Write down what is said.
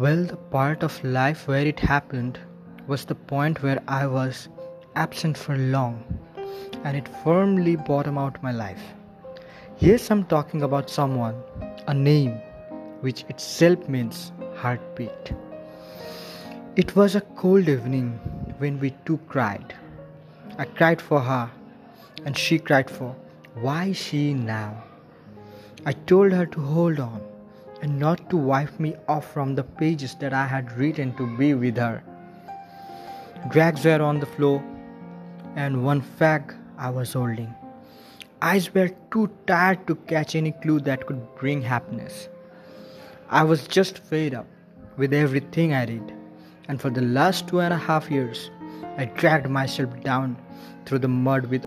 Well, the part of life where it happened was the point where I was absent for long and it firmly bottomed out my life. Yes, I'm talking about someone, a name, which itself means heartbeat. It was a cold evening when we two cried. I cried for her, and she cried for why she now. I told her to hold on and not to wipe me off from the pages that I had written to be with her. Drags were on the floor, and one fag I was holding. Eyes were too tired to catch any clue that could bring happiness. I was just fed up with everything I did, and for the last two and a half years, I dragged myself down through the mud with